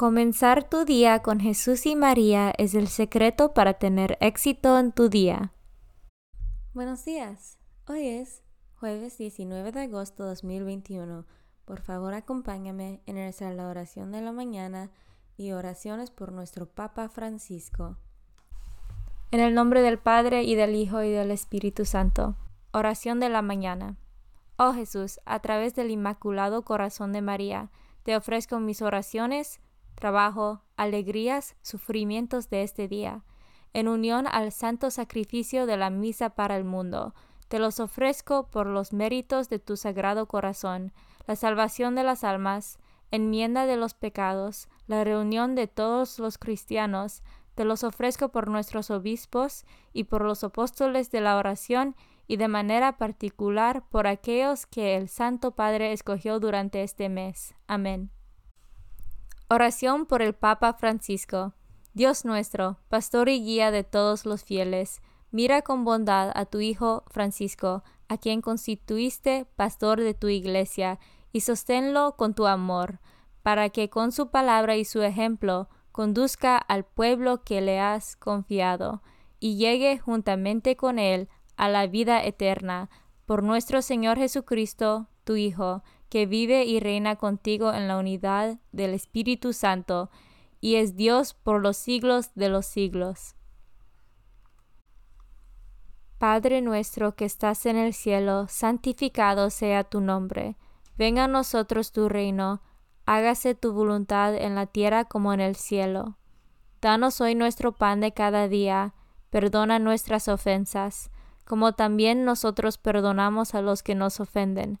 Comenzar tu día con Jesús y María es el secreto para tener éxito en tu día. Buenos días. Hoy es jueves 19 de agosto de 2021. Por favor, acompáñame en la oración de la mañana y oraciones por nuestro Papa Francisco. En el nombre del Padre y del Hijo y del Espíritu Santo. Oración de la mañana. Oh Jesús, a través del Inmaculado Corazón de María, te ofrezco mis oraciones, trabajo, alegrías, sufrimientos de este día, en unión al santo sacrificio de la misa para el mundo. Te los ofrezco por los méritos de tu sagrado corazón, la salvación de las almas, enmienda de los pecados, la reunión de todos los cristianos, te los ofrezco por nuestros obispos y por los apóstoles de la oración y de manera particular por aquellos que el Santo Padre escogió durante este mes. Amén. Oración por el Papa Francisco. Dios nuestro, pastor y guía de todos los fieles, mira con bondad a tu Hijo Francisco, a quien constituiste pastor de tu iglesia, y sosténlo con tu amor, para que con su palabra y su ejemplo conduzca al pueblo que le has confiado, y llegue juntamente con él a la vida eterna, por nuestro Señor Jesucristo, tu Hijo, que vive y reina contigo en la unidad del Espíritu Santo, y es Dios por los siglos de los siglos. Padre nuestro que estás en el cielo, santificado sea tu nombre. Venga a nosotros tu reino, hágase tu voluntad en la tierra como en el cielo. Danos hoy nuestro pan de cada día, perdona nuestras ofensas, como también nosotros perdonamos a los que nos ofenden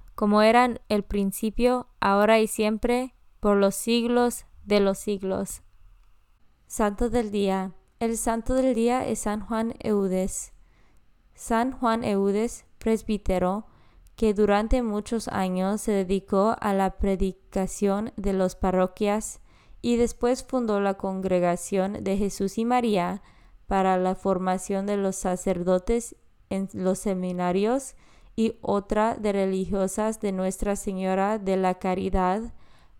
como eran el principio, ahora y siempre, por los siglos de los siglos. Santo del Día. El Santo del Día es San Juan Eudes. San Juan Eudes, presbítero, que durante muchos años se dedicó a la predicación de las parroquias y después fundó la Congregación de Jesús y María para la formación de los sacerdotes en los seminarios y otra de religiosas de Nuestra Señora de la Caridad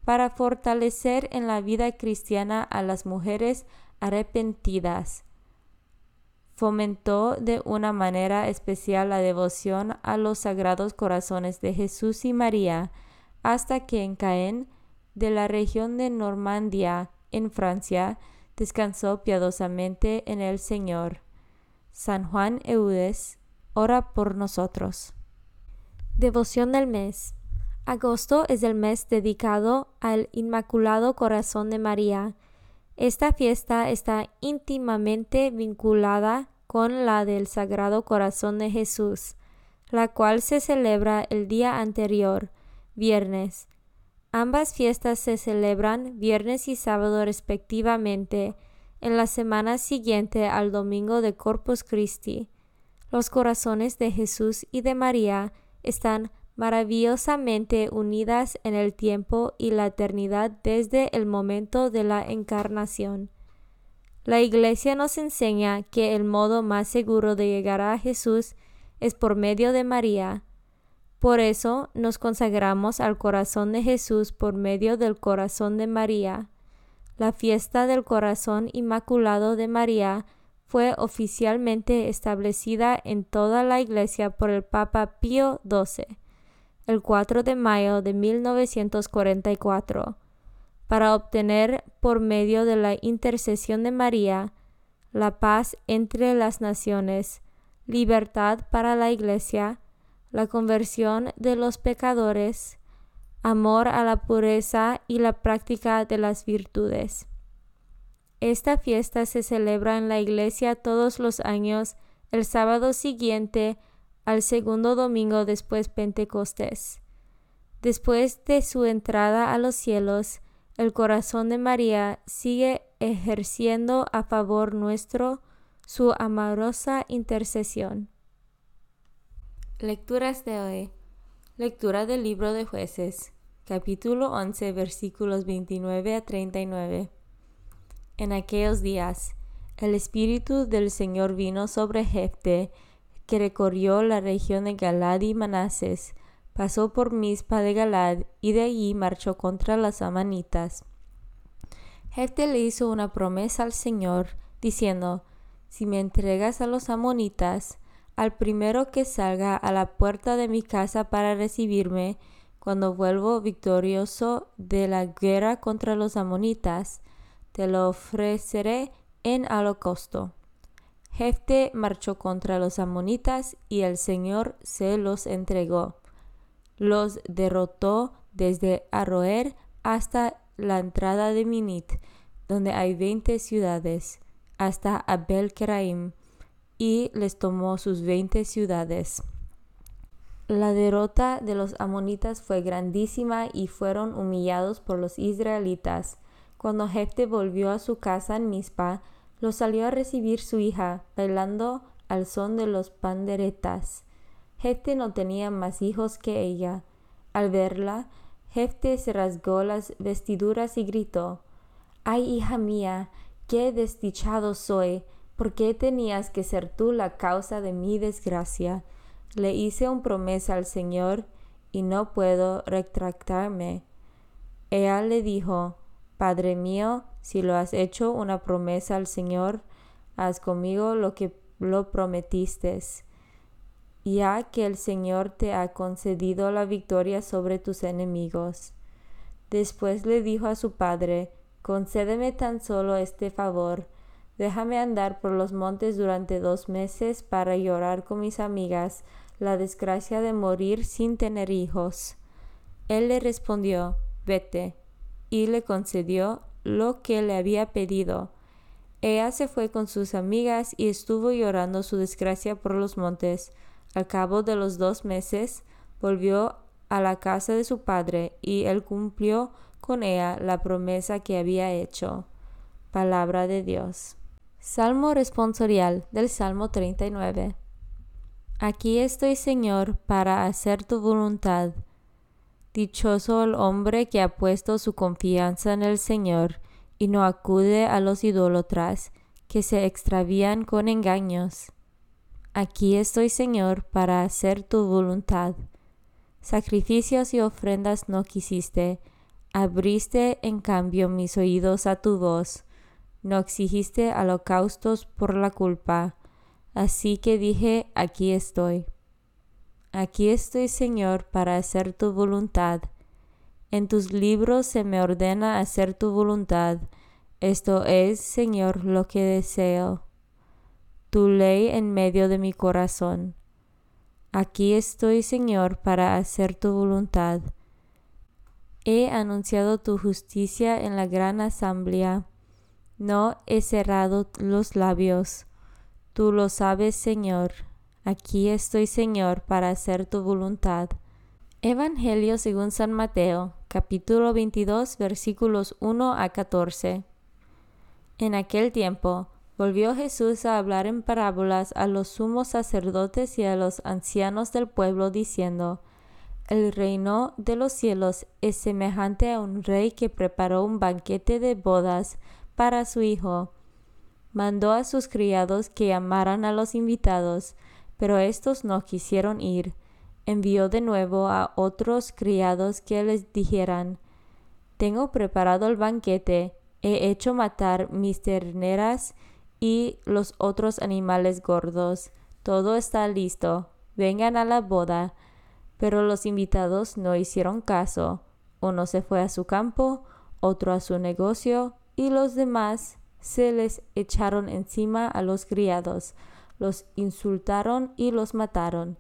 para fortalecer en la vida cristiana a las mujeres arrepentidas. Fomentó de una manera especial la devoción a los sagrados corazones de Jesús y María hasta que en Caen, de la región de Normandía, en Francia, descansó piadosamente en el Señor. San Juan Eudes, ora por nosotros. Devoción del mes. Agosto es el mes dedicado al Inmaculado Corazón de María. Esta fiesta está íntimamente vinculada con la del Sagrado Corazón de Jesús, la cual se celebra el día anterior, viernes. Ambas fiestas se celebran viernes y sábado respectivamente, en la semana siguiente al domingo de Corpus Christi. Los corazones de Jesús y de María están maravillosamente unidas en el tiempo y la eternidad desde el momento de la encarnación. La Iglesia nos enseña que el modo más seguro de llegar a Jesús es por medio de María. Por eso nos consagramos al corazón de Jesús por medio del corazón de María. La fiesta del corazón inmaculado de María fue oficialmente establecida en toda la Iglesia por el Papa Pío XII el 4 de mayo de 1944 para obtener por medio de la intercesión de María la paz entre las naciones, libertad para la Iglesia, la conversión de los pecadores, amor a la pureza y la práctica de las virtudes. Esta fiesta se celebra en la iglesia todos los años el sábado siguiente al segundo domingo después Pentecostés. Después de su entrada a los cielos, el corazón de María sigue ejerciendo a favor nuestro su amorosa intercesión. Lecturas de hoy. Lectura del libro de jueces, capítulo 11, versículos 29 a 39. En aquellos días, el Espíritu del Señor vino sobre Jefte, que recorrió la región de Galad y Manases, pasó por Mispa de Galad y de allí marchó contra las amanitas. Jefte le hizo una promesa al Señor, diciendo, Si me entregas a los amonitas, al primero que salga a la puerta de mi casa para recibirme, cuando vuelvo victorioso de la guerra contra los amonitas, te lo ofreceré en holocausto. Jefte marchó contra los amonitas y el Señor se los entregó. Los derrotó desde Arroer hasta la entrada de Minit, donde hay veinte ciudades, hasta Abel Keraim, y les tomó sus veinte ciudades. La derrota de los amonitas fue grandísima y fueron humillados por los israelitas. Cuando Jefte volvió a su casa en Mizpa, lo salió a recibir su hija, bailando al son de los panderetas. Jefte no tenía más hijos que ella. Al verla, Jefte se rasgó las vestiduras y gritó: Ay, hija mía, qué desdichado soy. ¿Por qué tenías que ser tú la causa de mi desgracia? Le hice una promesa al Señor y no puedo retractarme. Ella le dijo, Padre mío, si lo has hecho una promesa al Señor, haz conmigo lo que lo prometiste. Ya que el Señor te ha concedido la victoria sobre tus enemigos. Después le dijo a su padre, Concédeme tan solo este favor, Déjame andar por los montes durante dos meses para llorar con mis amigas la desgracia de morir sin tener hijos. Él le respondió, vete, y le concedió lo que le había pedido. Ella se fue con sus amigas y estuvo llorando su desgracia por los montes. Al cabo de los dos meses volvió a la casa de su padre y él cumplió con ella la promesa que había hecho. Palabra de Dios. Salmo responsorial del Salmo 39. Aquí estoy, Señor, para hacer tu voluntad. Dichoso el hombre que ha puesto su confianza en el Señor y no acude a los idólatras que se extravían con engaños. Aquí estoy, Señor, para hacer tu voluntad. Sacrificios y ofrendas no quisiste, abriste en cambio mis oídos a tu voz no exigiste holocaustos por la culpa. Así que dije, aquí estoy. Aquí estoy, Señor, para hacer tu voluntad. En tus libros se me ordena hacer tu voluntad. Esto es, Señor, lo que deseo. Tu ley en medio de mi corazón. Aquí estoy, Señor, para hacer tu voluntad. He anunciado tu justicia en la gran asamblea no he cerrado los labios. Tú lo sabes, Señor. Aquí estoy, Señor, para hacer tu voluntad. Evangelio según San Mateo, capítulo 22, versículos 1 a 14. En aquel tiempo, volvió Jesús a hablar en parábolas a los sumos sacerdotes y a los ancianos del pueblo, diciendo, El reino de los cielos es semejante a un rey que preparó un banquete de bodas para su hijo. Mandó a sus criados que llamaran a los invitados, pero estos no quisieron ir. Envió de nuevo a otros criados que les dijeran, Tengo preparado el banquete, he hecho matar mis terneras y los otros animales gordos. Todo está listo. Vengan a la boda. Pero los invitados no hicieron caso. Uno se fue a su campo, otro a su negocio, y los demás se les echaron encima a los criados, los insultaron y los mataron.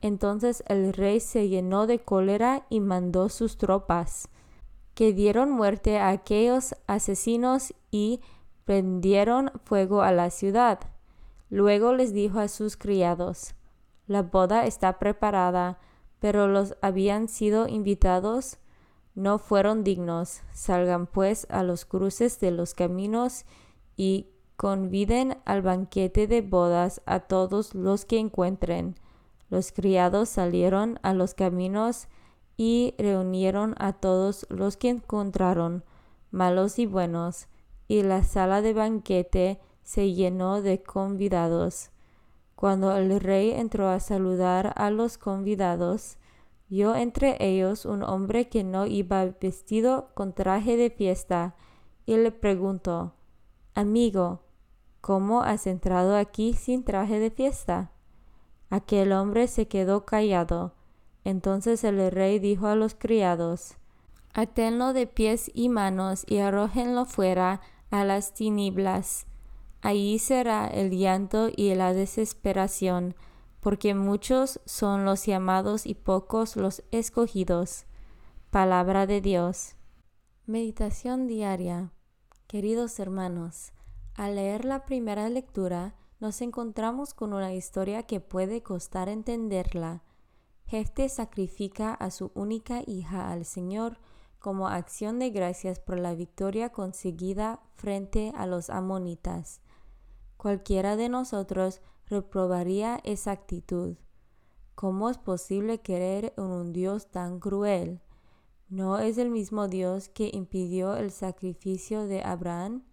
Entonces el rey se llenó de cólera y mandó sus tropas, que dieron muerte a aquellos asesinos y prendieron fuego a la ciudad. Luego les dijo a sus criados, La boda está preparada, pero los habían sido invitados no fueron dignos. Salgan pues a los cruces de los caminos y conviden al banquete de bodas a todos los que encuentren. Los criados salieron a los caminos y reunieron a todos los que encontraron, malos y buenos, y la sala de banquete se llenó de convidados. Cuando el rey entró a saludar a los convidados, vio entre ellos un hombre que no iba vestido con traje de fiesta, y le preguntó, Amigo, ¿cómo has entrado aquí sin traje de fiesta? Aquel hombre se quedó callado. Entonces el rey dijo a los criados, Atenlo de pies y manos y arrójenlo fuera a las tinieblas. Allí será el llanto y la desesperación, porque muchos son los llamados y pocos los escogidos. Palabra de Dios. Meditación diaria. Queridos hermanos, al leer la primera lectura, nos encontramos con una historia que puede costar entenderla. Jefte sacrifica a su única hija al Señor como acción de gracias por la victoria conseguida frente a los amonitas. Cualquiera de nosotros reprobaría esa actitud. ¿Cómo es posible querer en un Dios tan cruel? ¿No es el mismo Dios que impidió el sacrificio de Abraham?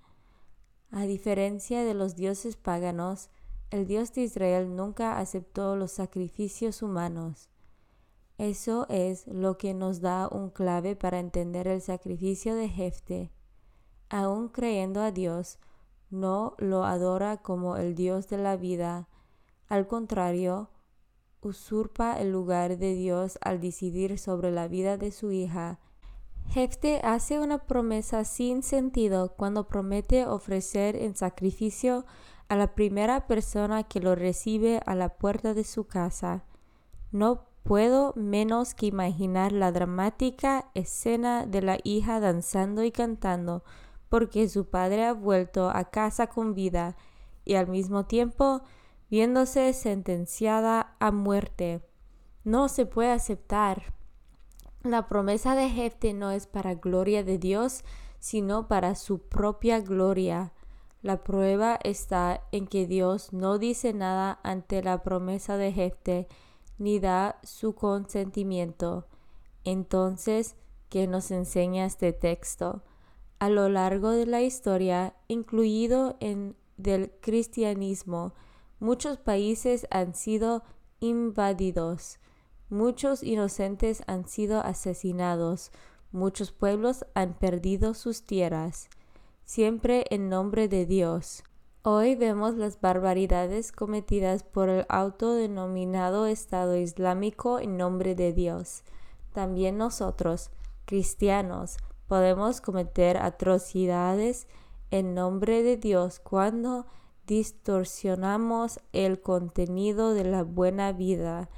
A diferencia de los dioses paganos, el Dios de Israel nunca aceptó los sacrificios humanos. Eso es lo que nos da un clave para entender el sacrificio de Jefte. Aún creyendo a Dios, no lo adora como el Dios de la vida. Al contrario, usurpa el lugar de Dios al decidir sobre la vida de su hija. Jefte hace una promesa sin sentido cuando promete ofrecer en sacrificio a la primera persona que lo recibe a la puerta de su casa. No puedo menos que imaginar la dramática escena de la hija danzando y cantando porque su padre ha vuelto a casa con vida y al mismo tiempo viéndose sentenciada a muerte. No se puede aceptar. La promesa de Jefte no es para gloria de Dios, sino para su propia gloria. La prueba está en que Dios no dice nada ante la promesa de Jefte, ni da su consentimiento. Entonces, ¿qué nos enseña este texto? A lo largo de la historia, incluido en del cristianismo, muchos países han sido invadidos, muchos inocentes han sido asesinados, muchos pueblos han perdido sus tierras siempre en nombre de Dios. Hoy vemos las barbaridades cometidas por el autodenominado Estado Islámico en nombre de Dios. También nosotros, cristianos, podemos cometer atrocidades en nombre de Dios cuando distorsionamos el contenido de la buena vida.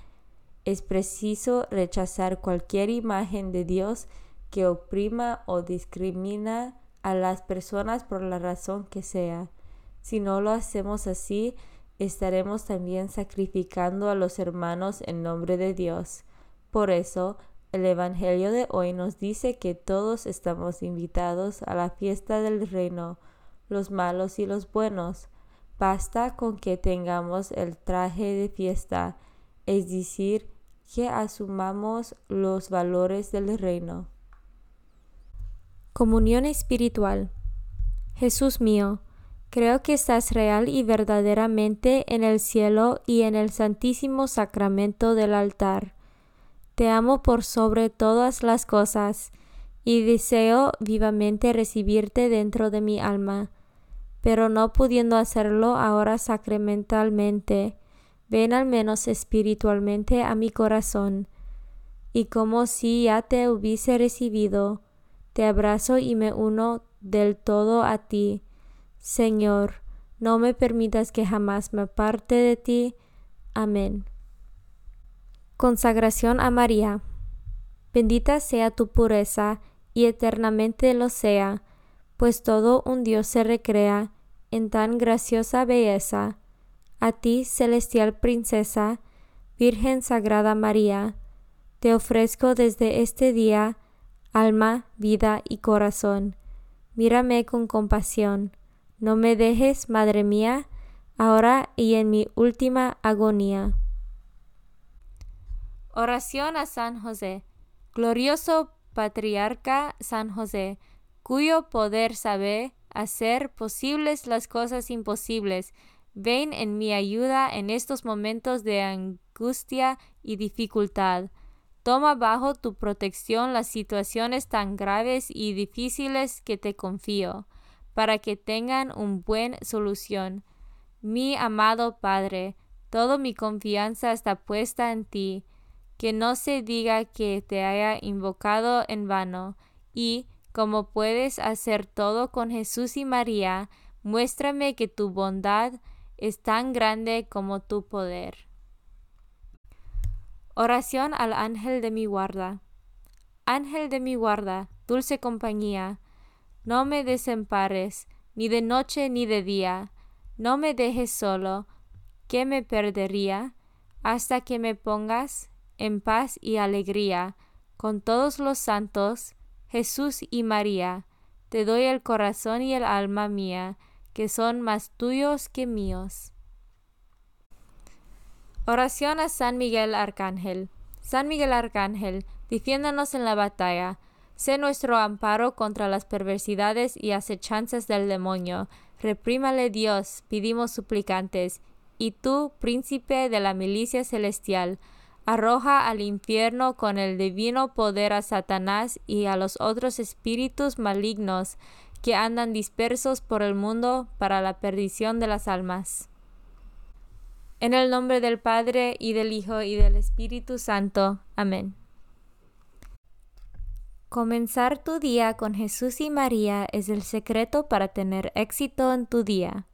Es preciso rechazar cualquier imagen de Dios que oprima o discrimina a las personas por la razón que sea. Si no lo hacemos así, estaremos también sacrificando a los hermanos en nombre de Dios. Por eso, el Evangelio de hoy nos dice que todos estamos invitados a la fiesta del reino, los malos y los buenos. Basta con que tengamos el traje de fiesta, es decir, que asumamos los valores del reino. Comunión espiritual. Jesús mío, creo que estás real y verdaderamente en el cielo y en el santísimo sacramento del altar. Te amo por sobre todas las cosas y deseo vivamente recibirte dentro de mi alma, pero no pudiendo hacerlo ahora sacramentalmente, ven al menos espiritualmente a mi corazón, y como si ya te hubiese recibido, te abrazo y me uno del todo a ti. Señor, no me permitas que jamás me aparte de ti. Amén. Consagración a María. Bendita sea tu pureza y eternamente lo sea, pues todo un Dios se recrea en tan graciosa belleza. A ti, celestial princesa, Virgen Sagrada María, te ofrezco desde este día alma, vida y corazón. Mírame con compasión. No me dejes, Madre mía, ahora y en mi última agonía. Oración a San José. Glorioso patriarca San José, cuyo poder sabe hacer posibles las cosas imposibles, ven en mi ayuda en estos momentos de angustia y dificultad. Toma bajo tu protección las situaciones tan graves y difíciles que te confío, para que tengan un buen solución. Mi amado Padre, toda mi confianza está puesta en ti, que no se diga que te haya invocado en vano, y, como puedes hacer todo con Jesús y María, muéstrame que tu bondad es tan grande como tu poder. Oración al ángel de mi guarda. Ángel de mi guarda, dulce compañía, no me desempares, ni de noche ni de día, no me dejes solo, que me perdería, hasta que me pongas en paz y alegría, con todos los santos, Jesús y María, te doy el corazón y el alma mía, que son más tuyos que míos. Oración a San Miguel Arcángel. San Miguel Arcángel, defiéndanos en la batalla. Sé nuestro amparo contra las perversidades y acechanzas del demonio. Reprímale Dios, pedimos suplicantes. Y tú, príncipe de la milicia celestial, arroja al infierno con el divino poder a Satanás y a los otros espíritus malignos que andan dispersos por el mundo para la perdición de las almas. En el nombre del Padre y del Hijo y del Espíritu Santo. Amén. Comenzar tu día con Jesús y María es el secreto para tener éxito en tu día.